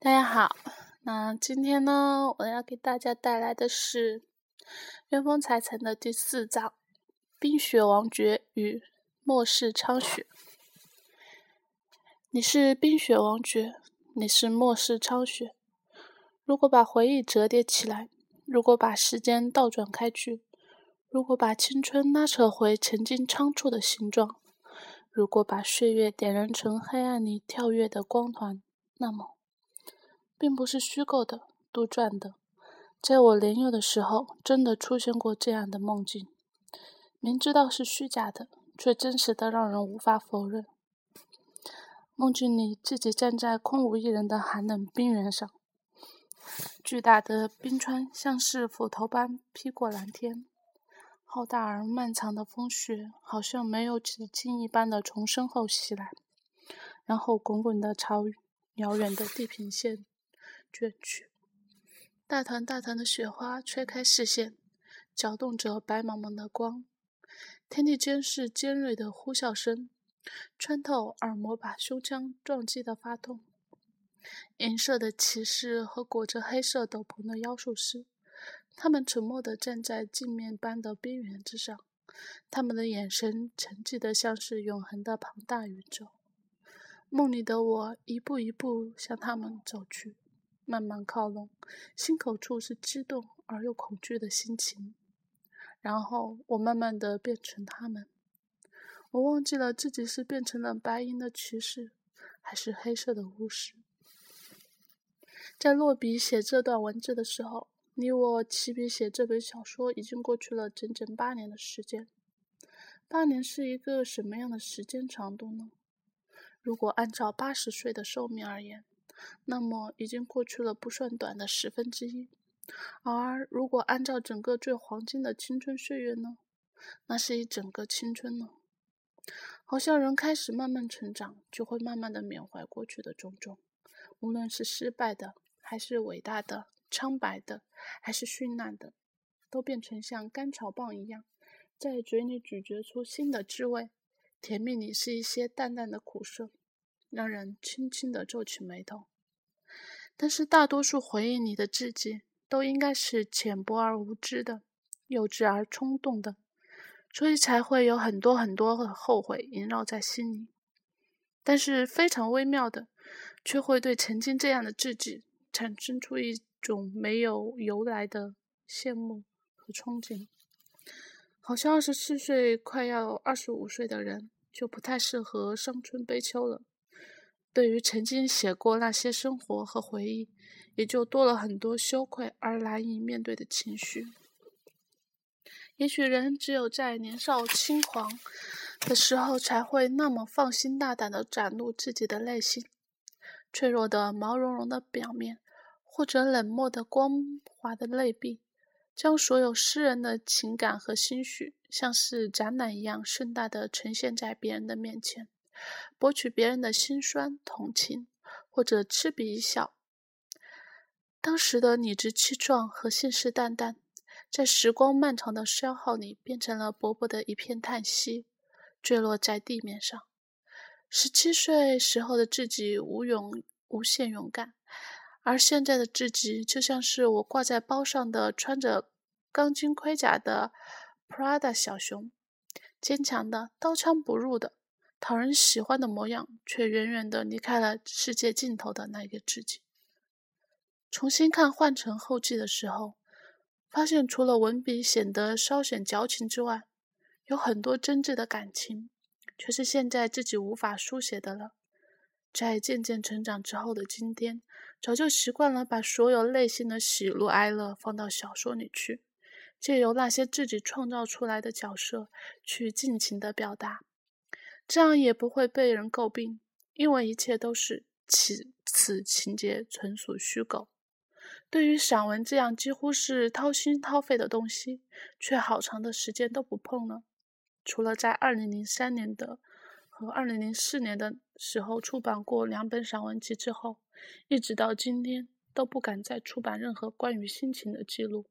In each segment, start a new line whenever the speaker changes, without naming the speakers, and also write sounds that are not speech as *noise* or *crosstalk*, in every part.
大家好，那今天呢，我要给大家带来的是《元丰财成》的第四章《冰雪王爵与末世昌雪》。你是冰雪王爵，你是末世昌雪。如果把回忆折叠起来，如果把时间倒转开去，如果把青春拉扯回曾经仓促的形状，如果把岁月点燃成黑暗里跳跃的光团，那么。并不是虚构的、杜撰的，在我年幼的时候，真的出现过这样的梦境。明知道是虚假的，却真实的让人无法否认。梦境里，自己站在空无一人的寒冷冰原上，巨大的冰川像是斧头般劈过蓝天，浩大而漫长的风雪好像没有止境一般的从身后袭来，然后滚滚的朝遥远的地平线。卷去，大团大团的雪花吹开视线，搅动着白茫茫的光。天地间是尖锐的呼啸声，穿透耳膜，把胸腔撞击的发痛。银色的骑士和裹着黑色斗篷的妖术师，他们沉默地站在镜面般的边缘之上，他们的眼神沉寂的像是永恒的庞大宇宙。梦里的我一步一步向他们走去。慢慢靠拢，心口处是激动而又恐惧的心情。然后我慢慢的变成他们，我忘记了自己是变成了白银的骑士，还是黑色的巫师。在落笔写这段文字的时候，离我起笔写这本小说已经过去了整整八年的时间。八年是一个什么样的时间长度呢？如果按照八十岁的寿命而言。那么，已经过去了不算短的十分之一。而如果按照整个最黄金的青春岁月呢？那是一整个青春呢。好像人开始慢慢成长，就会慢慢的缅怀过去的种种，无论是失败的，还是伟大的、苍白的，还是绚烂的，都变成像甘草棒一样，在嘴里咀嚼出新的滋味。甜蜜里是一些淡淡的苦涩。让人轻轻地皱起眉头，但是大多数回忆里的自己都应该是浅薄而无知的，幼稚而冲动的，所以才会有很多很多的后悔萦绕在心里。但是非常微妙的，却会对曾经这样的自己产生出一种没有由来的羡慕和憧憬，好像二十四岁快要二十五岁的人就不太适合伤春悲秋了。对于曾经写过那些生活和回忆，也就多了很多羞愧而难以面对的情绪。也许人只有在年少轻狂的时候，才会那么放心大胆地展露自己的内心。脆弱的毛茸茸的表面，或者冷漠的光滑的内壁，将所有诗人的情感和心绪，像是展览一样盛大地呈现在别人的面前。博取别人的心酸同情，或者嗤鼻一笑。当时的理直气壮和信誓旦旦，在时光漫长的消耗里，变成了薄薄的一片叹息，坠落在地面上。十七岁时候的自己无勇无限勇敢，而现在的自己就像是我挂在包上的穿着钢筋盔甲的 Prada 小熊，坚强的，刀枪不入的。讨人喜欢的模样，却远远的离开了世界尽头的那个自己。重新看《换成后记》的时候，发现除了文笔显得稍显矫情之外，有很多真挚的感情，却是现在自己无法书写的了。在渐渐成长之后的今天，早就习惯了把所有内心的喜怒哀乐放到小说里去，借由那些自己创造出来的角色去尽情的表达。这样也不会被人诟病，因为一切都是此此情节纯属虚构。对于散文这样几乎是掏心掏肺的东西，却好长的时间都不碰了。除了在二零零三年的和二零零四年的时候出版过两本散文集之后，一直到今天都不敢再出版任何关于心情的记录，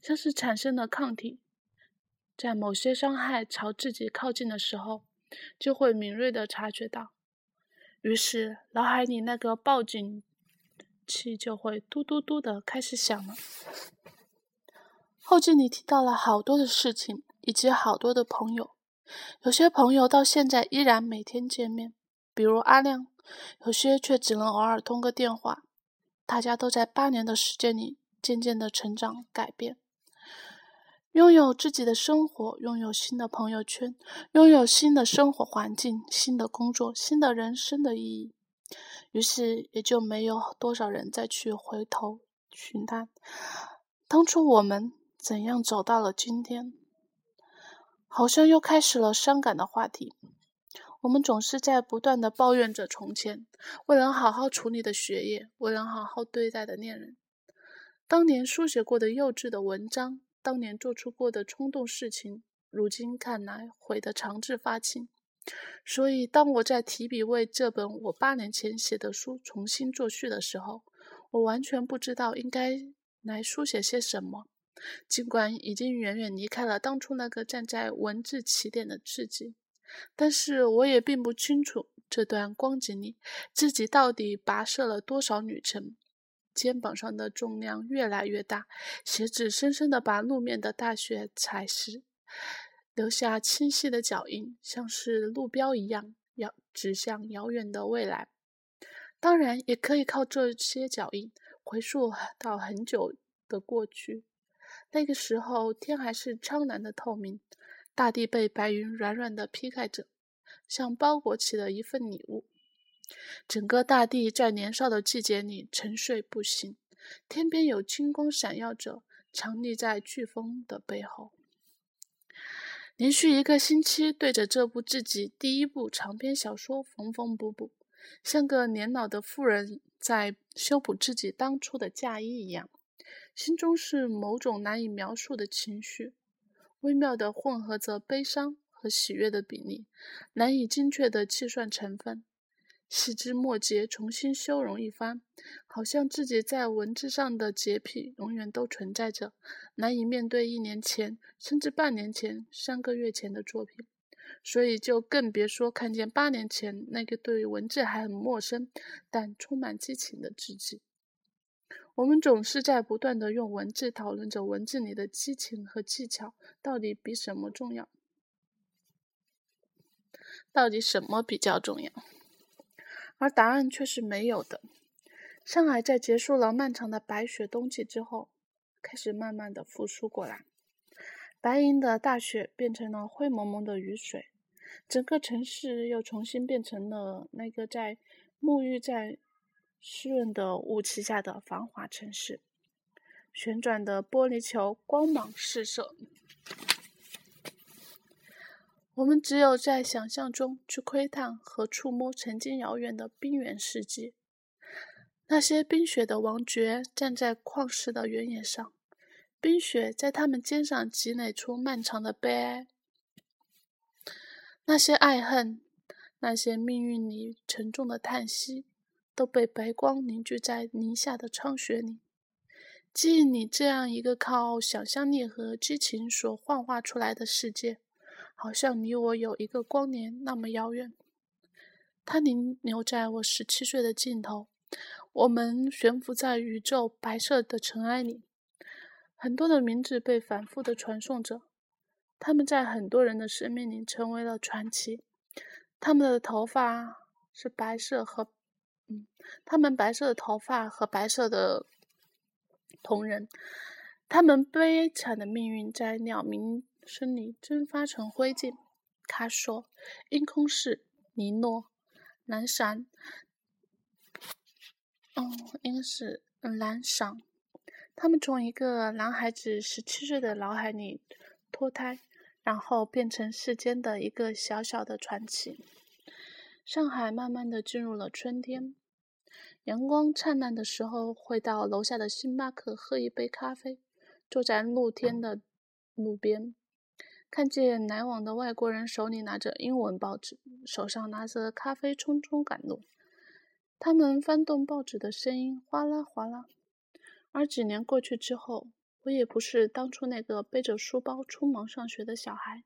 像是产生了抗体，在某些伤害朝自己靠近的时候。就会敏锐地察觉到，于是脑海里那个报警器就会嘟嘟嘟的开始响了。后记里提到了好多的事情，以及好多的朋友，有些朋友到现在依然每天见面，比如阿亮，有些却只能偶尔通个电话。大家都在八年的时间里渐渐的成长改变。拥有自己的生活，拥有新的朋友圈，拥有新的生活环境、新的工作、新的人生的意义，于是也就没有多少人再去回头寻他当初我们怎样走到了今天。好像又开始了伤感的话题。我们总是在不断的抱怨着从前未能好好处理的学业，未能好好对待的恋人，当年书写过的幼稚的文章。当年做出过的冲动事情，如今看来悔得肠子发青。所以，当我在提笔为这本我八年前写的书重新作序的时候，我完全不知道应该来书写些什么。尽管已经远远离开了当初那个站在文字起点的自己，但是我也并不清楚这段光景里自己到底跋涉了多少旅程。肩膀上的重量越来越大，鞋子深深地把路面的大雪踩湿，留下清晰的脚印，像是路标一样，遥指向遥远的未来。当然，也可以靠这些脚印回溯到很久的过去。那个时候，天还是苍蓝的透明，大地被白云软软的披盖着，像包裹起了一份礼物。整个大地在年少的季节里沉睡不醒，天边有金光闪耀着，藏匿在飓风的背后。连续一个星期对着这部自己第一部长篇小说缝缝补补，像个年老的妇人在修补自己当初的嫁衣一样，心中是某种难以描述的情绪，微妙的混合着悲伤和喜悦的比例，难以精确的计算成分。细枝末节，重新修容一番，好像自己在文字上的洁癖永远都存在着，难以面对一年前，甚至半年前、三个月前的作品，所以就更别说看见八年前那个对文字还很陌生，但充满激情的自己。我们总是在不断的用文字讨论着文字里的激情和技巧到底比什么重要，到底什么比较重要？而答案却是没有的。上海在结束了漫长的白雪冬季之后，开始慢慢的复苏过来。白银的大雪变成了灰蒙蒙的雨水，整个城市又重新变成了那个在沐浴在湿润的雾气下的繁华城市。旋转的玻璃球光芒四射。我们只有在想象中去窥探和触摸曾经遥远的冰原世界。那些冰雪的王爵站在旷世的原野上，冰雪在他们肩上积累出漫长的悲哀。那些爱恨，那些命运里沉重的叹息，都被白光凝聚在宁夏的苍雪里。记忆里这样一个靠想象力和激情所幻化出来的世界。好像离我有一个光年那么遥远，它停留在我十七岁的尽头。我们悬浮在宇宙白色的尘埃里，很多的名字被反复的传颂着，他们在很多人的生命里成为了传奇。他们的头发是白色和，嗯，他们白色的头发和白色的同人，他们悲惨的命运在鸟鸣。声里蒸发成灰烬。他说：“阴空是尼诺，蓝闪，哦，应该是蓝闪。他们从一个男孩子十七岁的脑海里脱胎，然后变成世间的一个小小的传奇。”上海慢慢的进入了春天，阳光灿烂的时候，会到楼下的星巴克喝一杯咖啡，坐在露天的路边。看见来往的外国人手里拿着英文报纸，手上拿着咖啡，匆匆赶路。他们翻动报纸的声音哗啦哗啦。而几年过去之后，我也不是当初那个背着书包匆忙上学的小孩。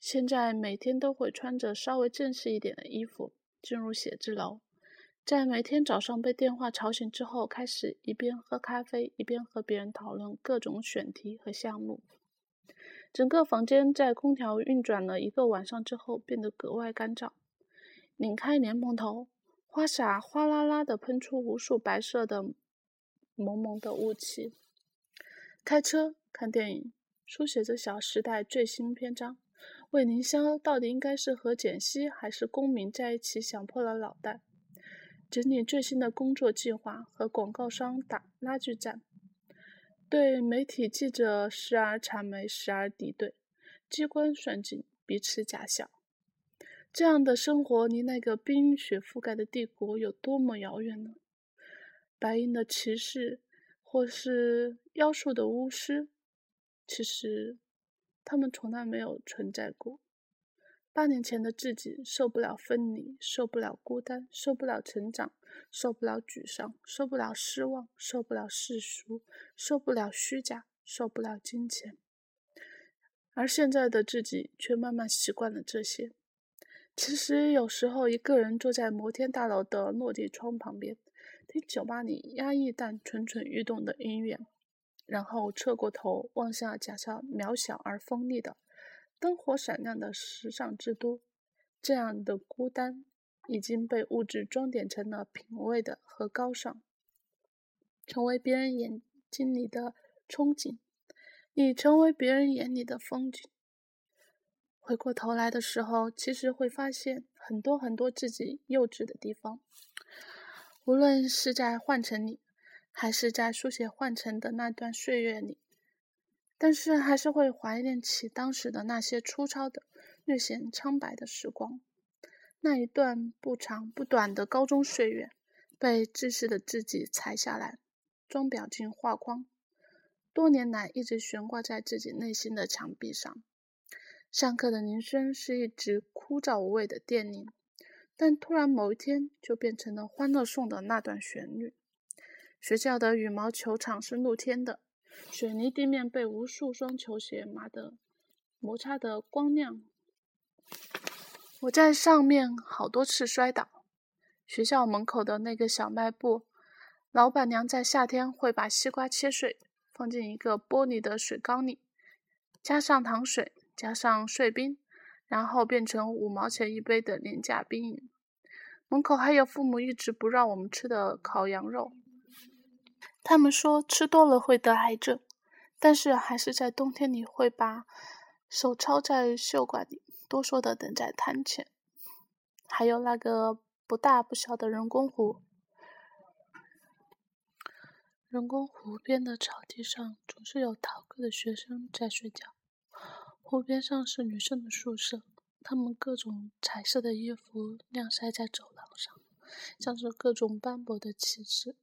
现在每天都会穿着稍微正式一点的衣服进入写字楼，在每天早上被电话吵醒之后，开始一边喝咖啡一边和别人讨论各种选题和项目。整个房间在空调运转了一个晚上之后变得格外干燥。拧开莲蓬头，花洒哗啦啦地喷出无数白色的、蒙蒙的雾气。开车、看电影，书写着《小时代》最新篇章。魏凌霄到底应该是和简溪还是公明在一起？想破了脑袋。整理最新的工作计划，和广告商打拉锯战。对媒体记者时而谄媚，时而敌对，机关算尽，彼此假笑。这样的生活离那个冰雪覆盖的帝国有多么遥远呢？白银的骑士，或是妖术的巫师，其实他们从来没有存在过。八年前的自己受不了分离，受不了孤单，受不了成长，受不了沮丧，受不了失望，受不了世俗，受不了虚假，受不了金钱。而现在的自己却慢慢习惯了这些。其实有时候，一个人坐在摩天大楼的落地窗旁边，听酒吧里压抑但蠢蠢欲动的音乐，然后侧过头望向假象渺小而锋利的、灯火闪亮的时尚之都，这样的孤单已经被物质装点成了品味的和高尚，成为别人眼睛里的憧憬，已成为别人眼里的风景。回过头来的时候，其实会发现很多很多自己幼稚的地方。无论是在幻城里，还是在书写幻城的那段岁月里，但是还是会怀念起当时的那些粗糙的、略显苍白的时光。那一段不长不短的高中岁月，被知识的自己裁下来，装裱进画框，多年来一直悬挂在自己内心的墙壁上。上课的铃声是一直枯燥无味的电铃，但突然某一天就变成了《欢乐颂》的那段旋律。学校的羽毛球场是露天的，水泥地面被无数双球鞋码的摩擦得光亮。我在上面好多次摔倒。学校门口的那个小卖部，老板娘在夏天会把西瓜切碎，放进一个玻璃的水缸里，加上糖水。加上碎冰，然后变成五毛钱一杯的廉价冰饮。门口还有父母一直不让我们吃的烤羊肉，他们说吃多了会得癌症，但是还是在冬天里会把手抄在袖管里，哆嗦的等在摊前。还有那个不大不小的人工湖，人工湖边的草地上总是有逃课的学生在睡觉。湖边上是女生的宿舍，她们各种彩色的衣服晾晒在走廊上，像是各种斑驳的旗帜。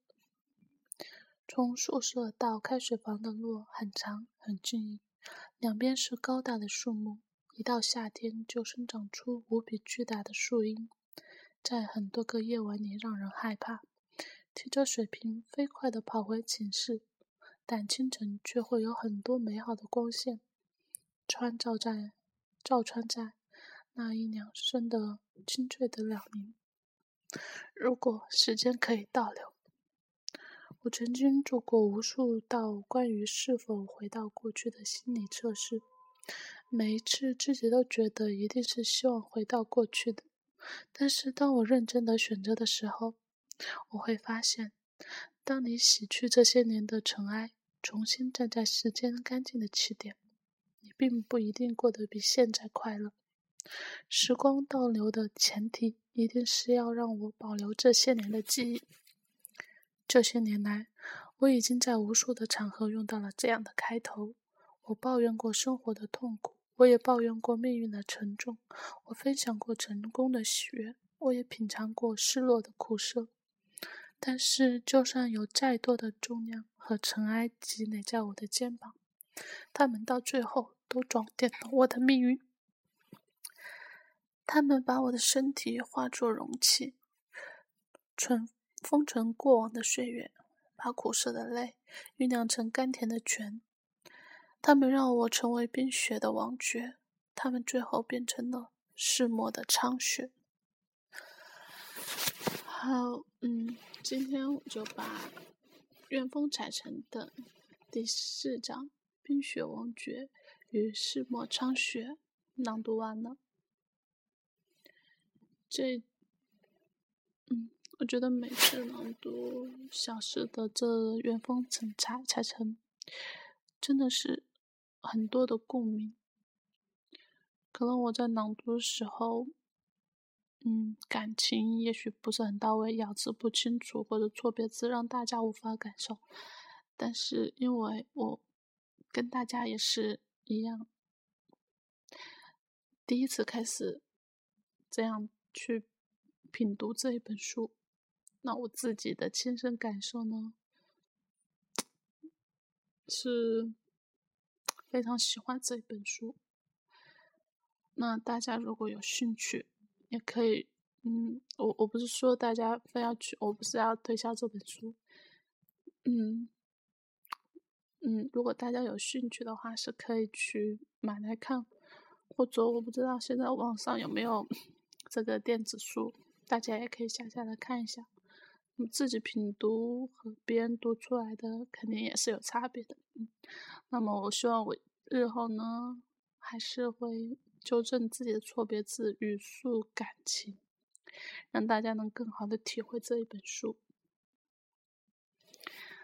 从宿舍到开水房的路很长很静，两边是高大的树木，一到夏天就生长出无比巨大的树荫，在很多个夜晚里让人害怕。提着水瓶飞快地跑回寝室，但清晨却会有很多美好的光线。穿照在，照穿在那一两声的清脆的鸟鸣。如果时间可以倒流，我曾经做过无数道关于是否回到过去的心理测试，每一次自己都觉得一定是希望回到过去的。但是当我认真的选择的时候，我会发现，当你洗去这些年的尘埃，重新站在时间干净的起点。你并不一定过得比现在快乐。时光倒流的前提，一定是要让我保留这些年的记忆。这些年来，我已经在无数的场合用到了这样的开头。我抱怨过生活的痛苦，我也抱怨过命运的沉重。我分享过成功的喜悦，我也品尝过失落的苦涩。但是，就算有再多的重量和尘埃积累在我的肩膀，他们到最后。都装点了我的命运。他们把我的身体化作容器，存封存过往的岁月，把苦涩的泪酝酿成甘甜的泉。他们让我成为冰雪的王爵，他们最后变成了世末的苍雪。好，嗯，今天我就把怨风彩成的第四章《冰雪王爵与世末苍雪》朗读完了。这，嗯，我觉得每次朗读小时的这原风彩彩彩成，真的是很多的共鸣。可能我在朗读的时候，嗯，感情也许不是很到位，咬字不清楚，或者错别字让大家无法感受。但是因为我跟大家也是一样，第一次开始这样去品读这一本书，那我自己的亲身感受呢，是非常喜欢这本书。那大家如果有兴趣，也可以，嗯，我我不是说大家非要去，我不是要推销这本书，嗯，嗯，如果大家有兴趣的话，是可以去买来看，或者我不知道现在网上有没有 *laughs* 这个电子书，大家也可以下下来看一下，你自己品读和别人读出来的肯定也是有差别的，嗯，那么我希望我日后呢，还是会。纠正自己的错别字、语速、感情，让大家能更好的体会这一本书。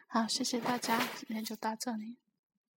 好，谢谢大家，今天就到这里。